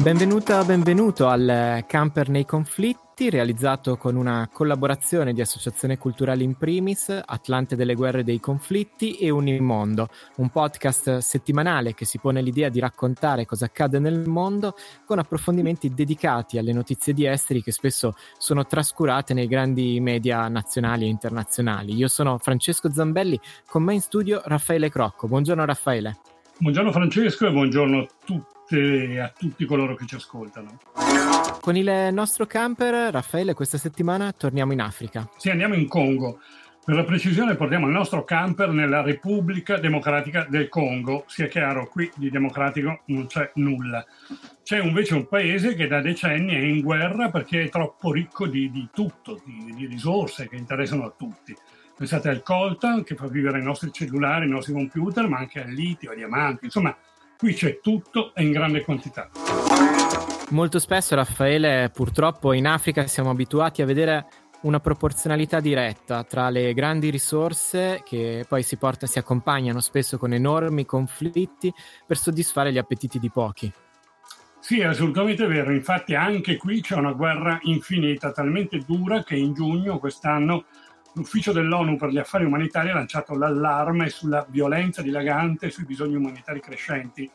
Benvenuta, benvenuto al Camper nei conflitti, realizzato con una collaborazione di Associazione Culturale in Primis, Atlante delle Guerre dei Conflitti e Unimondo, un podcast settimanale che si pone l'idea di raccontare cosa accade nel mondo con approfondimenti dedicati alle notizie di esteri che spesso sono trascurate nei grandi media nazionali e internazionali. Io sono Francesco Zambelli, con me in studio Raffaele Crocco. Buongiorno Raffaele. Buongiorno Francesco e buongiorno a tutti e a tutti coloro che ci ascoltano. Con il nostro camper, Raffaele, questa settimana torniamo in Africa. Sì, andiamo in Congo. Per la precisione portiamo il nostro camper nella Repubblica Democratica del Congo. Sia chiaro, qui di democratico non c'è nulla. C'è invece un paese che da decenni è in guerra perché è troppo ricco di, di tutto, di, di risorse che interessano a tutti. Pensate al coltan che fa vivere i nostri cellulari, i nostri computer, ma anche al litio, ai diamanti, insomma Qui c'è tutto e in grande quantità. Molto spesso, Raffaele, purtroppo in Africa siamo abituati a vedere una proporzionalità diretta tra le grandi risorse che poi si, porta, si accompagnano spesso con enormi conflitti per soddisfare gli appetiti di pochi. Sì, è assolutamente vero. Infatti anche qui c'è una guerra infinita, talmente dura che in giugno quest'anno l'ufficio dell'ONU per gli affari umanitari ha lanciato l'allarme sulla violenza dilagante e sui bisogni umanitari crescenti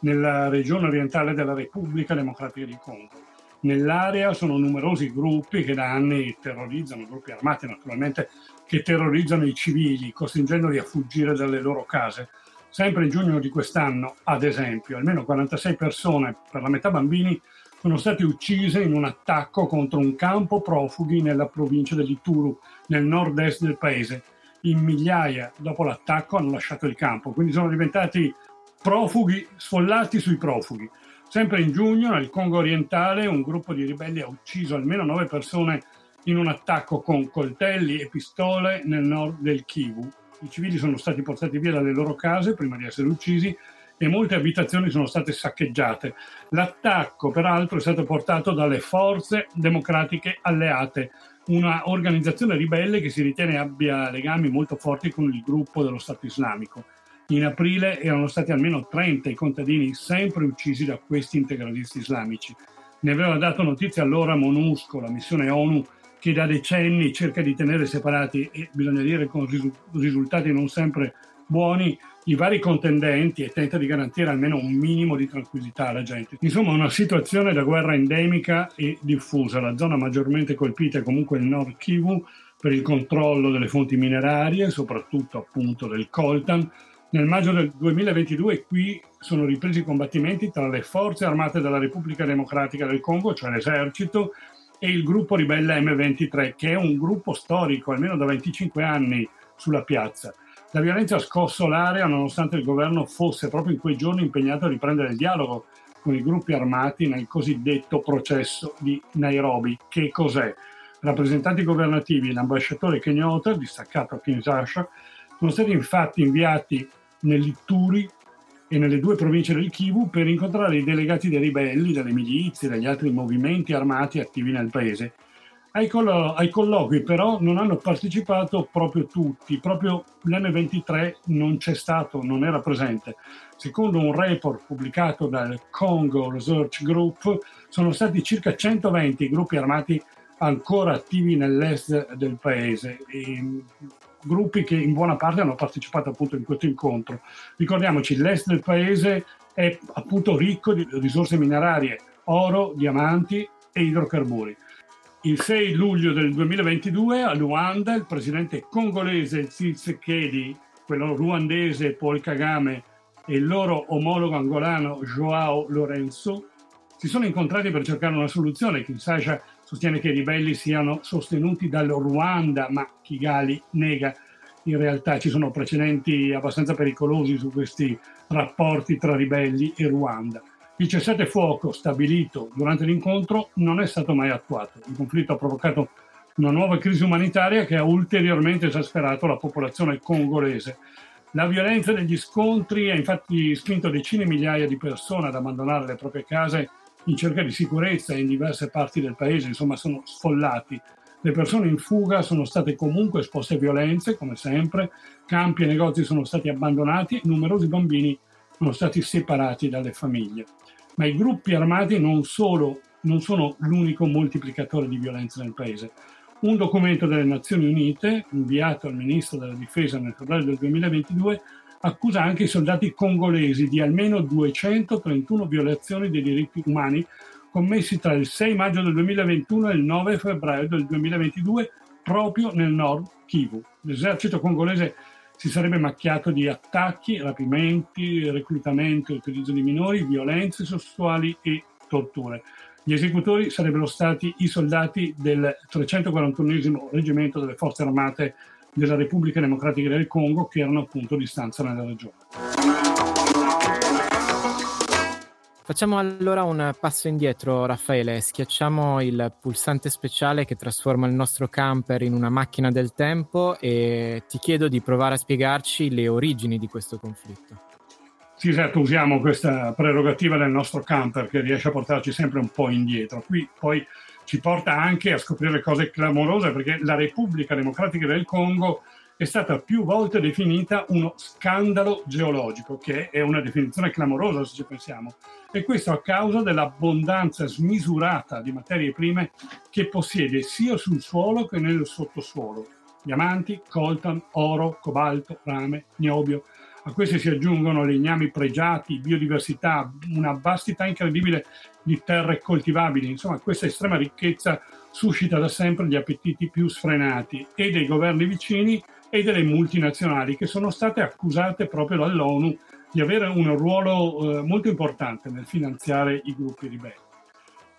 nella regione orientale della Repubblica Democratica di Congo. Nell'area sono numerosi gruppi che da anni terrorizzano, gruppi armati naturalmente, che terrorizzano i civili, costringendoli a fuggire dalle loro case. Sempre in giugno di quest'anno, ad esempio, almeno 46 persone, per la metà bambini, sono state uccise in un attacco contro un campo profughi nella provincia dell'Ituru, nel nord-est del paese. In migliaia dopo l'attacco hanno lasciato il campo, quindi sono diventati profughi sfollati sui profughi. Sempre in giugno, nel Congo orientale, un gruppo di ribelli ha ucciso almeno nove persone in un attacco con coltelli e pistole nel nord del Kivu. I civili sono stati portati via dalle loro case prima di essere uccisi e molte abitazioni sono state saccheggiate. L'attacco, peraltro, è stato portato dalle forze democratiche alleate, una organizzazione ribelle che si ritiene abbia legami molto forti con il gruppo dello Stato islamico. In aprile erano stati almeno 30 i contadini sempre uccisi da questi integralisti islamici. Ne aveva dato notizia allora MONUSCO, la missione ONU che da decenni cerca di tenere separati e bisogna dire con risultati non sempre buoni i vari contendenti e tenta di garantire almeno un minimo di tranquillità alla gente. Insomma, una situazione da guerra endemica e diffusa. La zona maggiormente colpita è comunque il Nord Kivu per il controllo delle fonti minerarie, soprattutto appunto del coltan. Nel maggio del 2022 qui sono ripresi i combattimenti tra le forze armate della Repubblica Democratica del Congo, cioè l'esercito, e il gruppo ribelle M23, che è un gruppo storico, almeno da 25 anni, sulla piazza. La violenza ha scosso l'area nonostante il governo fosse proprio in quei giorni impegnato a riprendere il dialogo con i gruppi armati nel cosiddetto processo di Nairobi. Che cos'è? Rappresentanti governativi e l'ambasciatore kenyota, distaccato a Kinshasa, sono stati infatti inviati nell'Itturi e nelle due province del Kivu per incontrare i delegati dei ribelli, delle milizie e degli altri movimenti armati attivi nel paese ai, collo- ai, colloqui però non hanno partecipato proprio tutti, proprio l'M23 non c'è stato, non era presente. Secondo un report pubblicato dal Congo Research Group, sono stati circa 120 gruppi armati ancora attivi nell'est del paese, gruppi che in buona parte hanno partecipato appunto in questo incontro. Ricordiamoci, l'est del paese è appunto ricco di risorse minerarie, oro, diamanti e idrocarburi. Il 6 luglio del 2022 a Luanda il presidente congolese Tshisekedi, quello ruandese Paul Kagame e il loro omologo angolano Joao Lorenzo si sono incontrati per cercare una soluzione. Kinshasa sostiene che i ribelli siano sostenuti dal Ruanda, ma Kigali nega. In realtà ci sono precedenti abbastanza pericolosi su questi rapporti tra ribelli e Ruanda. Il cessate fuoco stabilito durante l'incontro non è stato mai attuato. Il conflitto ha provocato una nuova crisi umanitaria che ha ulteriormente esasperato la popolazione congolese. La violenza degli scontri ha infatti spinto decine di migliaia di persone ad abbandonare le proprie case in cerca di sicurezza in diverse parti del paese, insomma sono sfollati. Le persone in fuga sono state comunque esposte a violenze, come sempre, campi e negozi sono stati abbandonati e numerosi bambini sono stati separati dalle famiglie. Ma i gruppi armati non, solo, non sono l'unico moltiplicatore di violenza nel paese. Un documento delle Nazioni Unite, inviato al ministro della Difesa nel febbraio del 2022, accusa anche i soldati congolesi di almeno 231 violazioni dei diritti umani commessi tra il 6 maggio del 2021 e il 9 febbraio del 2022 proprio nel nord Kivu. L'esercito congolese si sarebbe macchiato di attacchi, rapimenti, reclutamento utilizzo di minori, violenze sessuali e torture. Gli esecutori sarebbero stati i soldati del 341 reggimento delle forze armate della Repubblica Democratica del Congo che erano appunto di stanza nella regione. Facciamo allora un passo indietro, Raffaele, schiacciamo il pulsante speciale che trasforma il nostro camper in una macchina del tempo e ti chiedo di provare a spiegarci le origini di questo conflitto. Sì, esatto, usiamo questa prerogativa del nostro camper che riesce a portarci sempre un po' indietro. Qui poi ci porta anche a scoprire cose clamorose perché la Repubblica Democratica del Congo è stata più volte definita uno scandalo geologico, che è una definizione clamorosa se ci pensiamo. E questo a causa dell'abbondanza smisurata di materie prime che possiede sia sul suolo che nel sottosuolo. Diamanti, coltan, oro, cobalto, rame, niobio a questi si aggiungono legnami pregiati, biodiversità, una vastità incredibile di terre coltivabili. Insomma, questa estrema ricchezza suscita da sempre gli appetiti più sfrenati e dei governi vicini e delle multinazionali che sono state accusate proprio dall'ONU di avere un ruolo eh, molto importante nel finanziare i gruppi ribelli.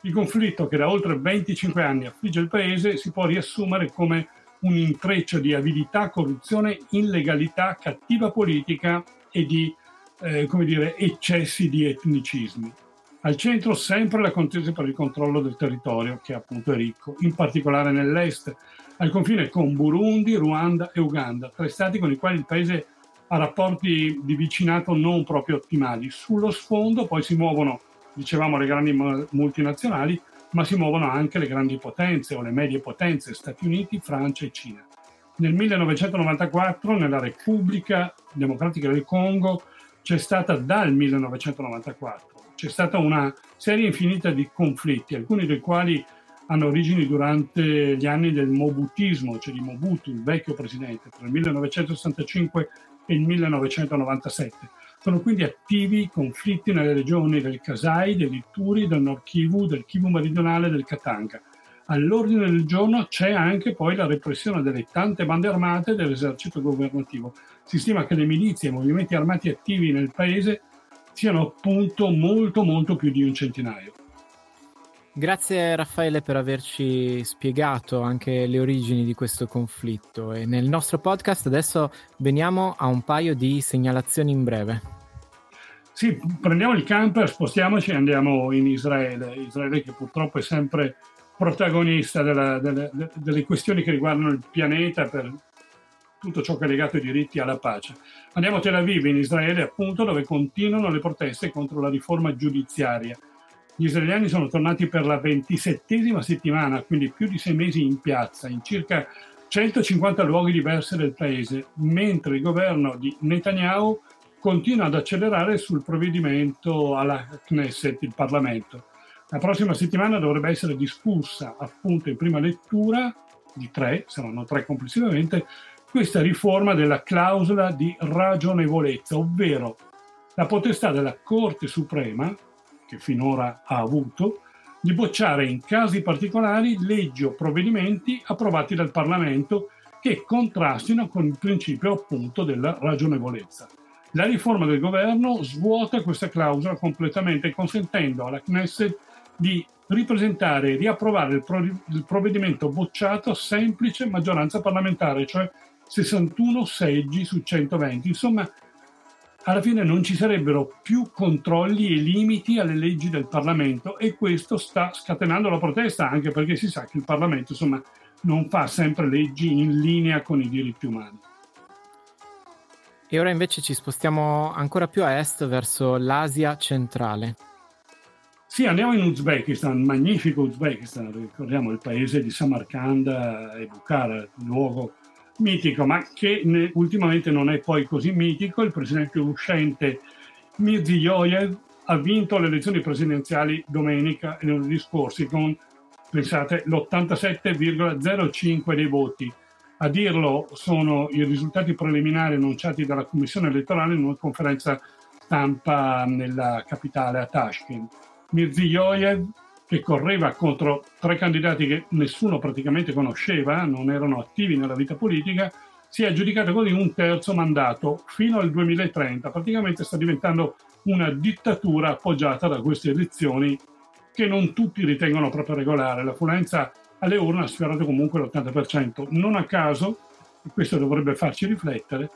Il conflitto che da oltre 25 anni affligge il paese si può riassumere come un intreccio di avidità, corruzione, illegalità, cattiva politica e di eh, dire, eccessi di etnicismi. Al centro sempre la contesa per il controllo del territorio, che appunto è ricco, in particolare nell'est, al confine con Burundi, Ruanda e Uganda, tre stati con i quali il paese ha rapporti di vicinato non proprio ottimali. Sullo sfondo poi si muovono, dicevamo, le grandi multinazionali, ma si muovono anche le grandi potenze o le medie potenze, Stati Uniti, Francia e Cina. Nel 1994 nella Repubblica Democratica del Congo c'è stata dal 1994 c'è stata una serie infinita di conflitti, alcuni dei quali hanno origini durante gli anni del mobutismo, cioè di Mobutu, il vecchio presidente, tra il 1965 e il 1997 sono quindi attivi conflitti nelle regioni del Kasai, dell'Ituri, del Nord Kivu, del Kivu meridionale e del Katanga. All'ordine del giorno c'è anche poi la repressione delle tante bande armate dell'esercito governativo. Si stima che le milizie e i movimenti armati attivi nel paese siano appunto molto molto più di un centinaio. Grazie Raffaele per averci spiegato anche le origini di questo conflitto e nel nostro podcast adesso veniamo a un paio di segnalazioni in breve. Sì, prendiamo il camper, spostiamoci e andiamo in Israele, Israele che purtroppo è sempre protagonista della, delle, delle questioni che riguardano il pianeta per tutto ciò che è legato ai diritti e alla pace. Andiamo a Tel Aviv, in Israele, appunto, dove continuano le proteste contro la riforma giudiziaria gli israeliani sono tornati per la ventisettesima settimana, quindi più di sei mesi in piazza, in circa 150 luoghi diversi del paese, mentre il governo di Netanyahu continua ad accelerare sul provvedimento alla Knesset, il Parlamento. La prossima settimana dovrebbe essere discussa appunto in prima lettura, di tre, saranno tre complessivamente, questa riforma della clausola di ragionevolezza, ovvero la potestà della Corte Suprema che finora ha avuto, di bocciare in casi particolari leggi o provvedimenti approvati dal Parlamento che contrastino con il principio appunto della ragionevolezza. La riforma del governo svuota questa clausola completamente consentendo alla Knesset di ripresentare e riapprovare il, provvedimento bocciato a semplice maggioranza parlamentare, cioè 61 seggi su 120. Insomma, alla fine non ci sarebbero più controlli e limiti alle leggi del Parlamento e questo sta scatenando la protesta anche perché si sa che il Parlamento insomma, non fa sempre leggi in linea con i diritti umani. E ora invece ci spostiamo ancora più a est verso l'Asia centrale. Sì, andiamo in Uzbekistan, magnifico Uzbekistan, ricordiamo il paese di Samarkand e Bukhara, luogo mitico, ma che ne, ultimamente non è poi così mitico. Il presidente uscente Mirziyoyev ha vinto le elezioni presidenziali domenica e lunedì scorsi con, pensate, l'87,05 dei voti a dirlo sono i risultati preliminari annunciati dalla Commissione elettorale in una conferenza stampa nella capitale a Tashkent. Mirziyoyev, che correva contro tre candidati che nessuno praticamente conosceva, non erano attivi nella vita politica, si è aggiudicato così un terzo mandato fino al 2030. Praticamente sta diventando una dittatura appoggiata da queste elezioni che non tutti ritengono proprio regolare. L'affluenza alle urne ha sfiorato comunque l'80%. Non a caso, e questo dovrebbe farci riflettere,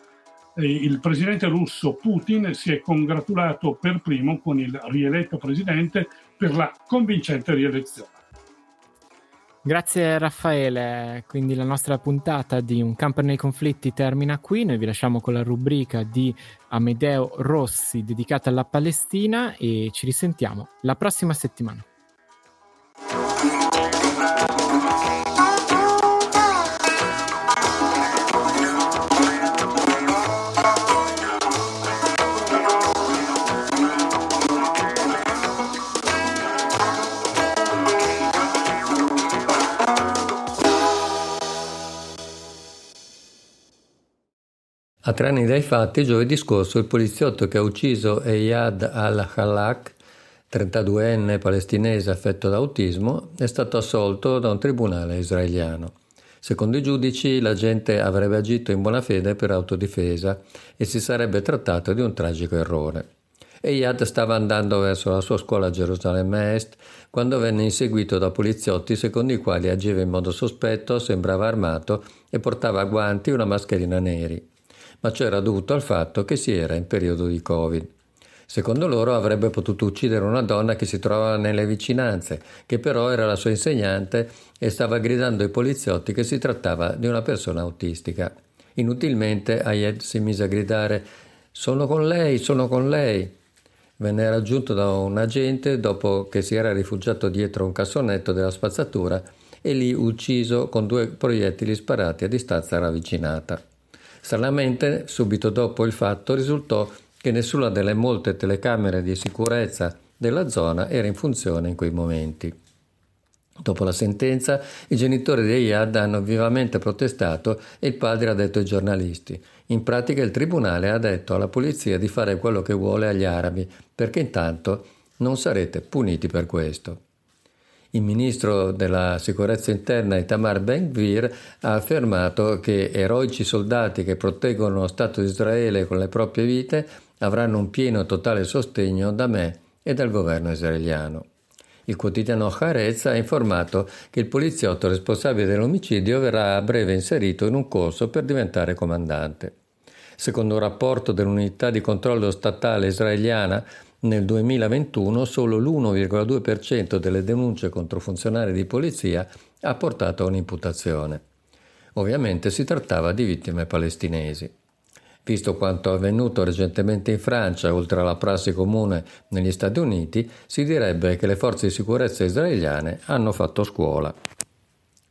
eh, il presidente russo Putin si è congratulato per primo con il rieletto presidente per la convincente rielezione. Grazie Raffaele, quindi la nostra puntata di Un camper nei conflitti termina qui, noi vi lasciamo con la rubrica di Amedeo Rossi dedicata alla Palestina e ci risentiamo la prossima settimana. A tre anni dai fatti, giovedì scorso, il poliziotto che ha ucciso Eyad al-Halak, 32enne palestinese affetto da autismo, è stato assolto da un tribunale israeliano. Secondo i giudici, l'agente avrebbe agito in buona fede per autodifesa e si sarebbe trattato di un tragico errore. Eyad stava andando verso la sua scuola a Gerusalemme Est quando venne inseguito da poliziotti secondo i quali agiva in modo sospetto, sembrava armato e portava guanti e una mascherina neri ma ciò era dovuto al fatto che si era in periodo di Covid. Secondo loro avrebbe potuto uccidere una donna che si trovava nelle vicinanze, che però era la sua insegnante e stava gridando ai poliziotti che si trattava di una persona autistica. Inutilmente Ayed si mise a gridare Sono con lei, sono con lei. Venne raggiunto da un agente dopo che si era rifugiato dietro un cassonetto della spazzatura e lì ucciso con due proiettili sparati a distanza ravvicinata. Stranamente, subito dopo il fatto, risultò che nessuna delle molte telecamere di sicurezza della zona era in funzione in quei momenti. Dopo la sentenza, i genitori di Eyad hanno vivamente protestato e il padre ha detto ai giornalisti: In pratica il tribunale ha detto alla polizia di fare quello che vuole agli arabi, perché intanto non sarete puniti per questo. Il ministro della sicurezza interna Itamar Ben-Gvir ha affermato che eroici soldati che proteggono lo Stato di Israele con le proprie vite avranno un pieno e totale sostegno da me e dal governo israeliano. Il quotidiano Haaretz ha informato che il poliziotto responsabile dell'omicidio verrà a breve inserito in un corso per diventare comandante. Secondo un rapporto dell'unità di controllo statale israeliana, nel 2021 solo l'1,2% delle denunce contro funzionari di polizia ha portato a un'imputazione. Ovviamente si trattava di vittime palestinesi. Visto quanto avvenuto recentemente in Francia, oltre alla prassi comune negli Stati Uniti, si direbbe che le forze di sicurezza israeliane hanno fatto scuola.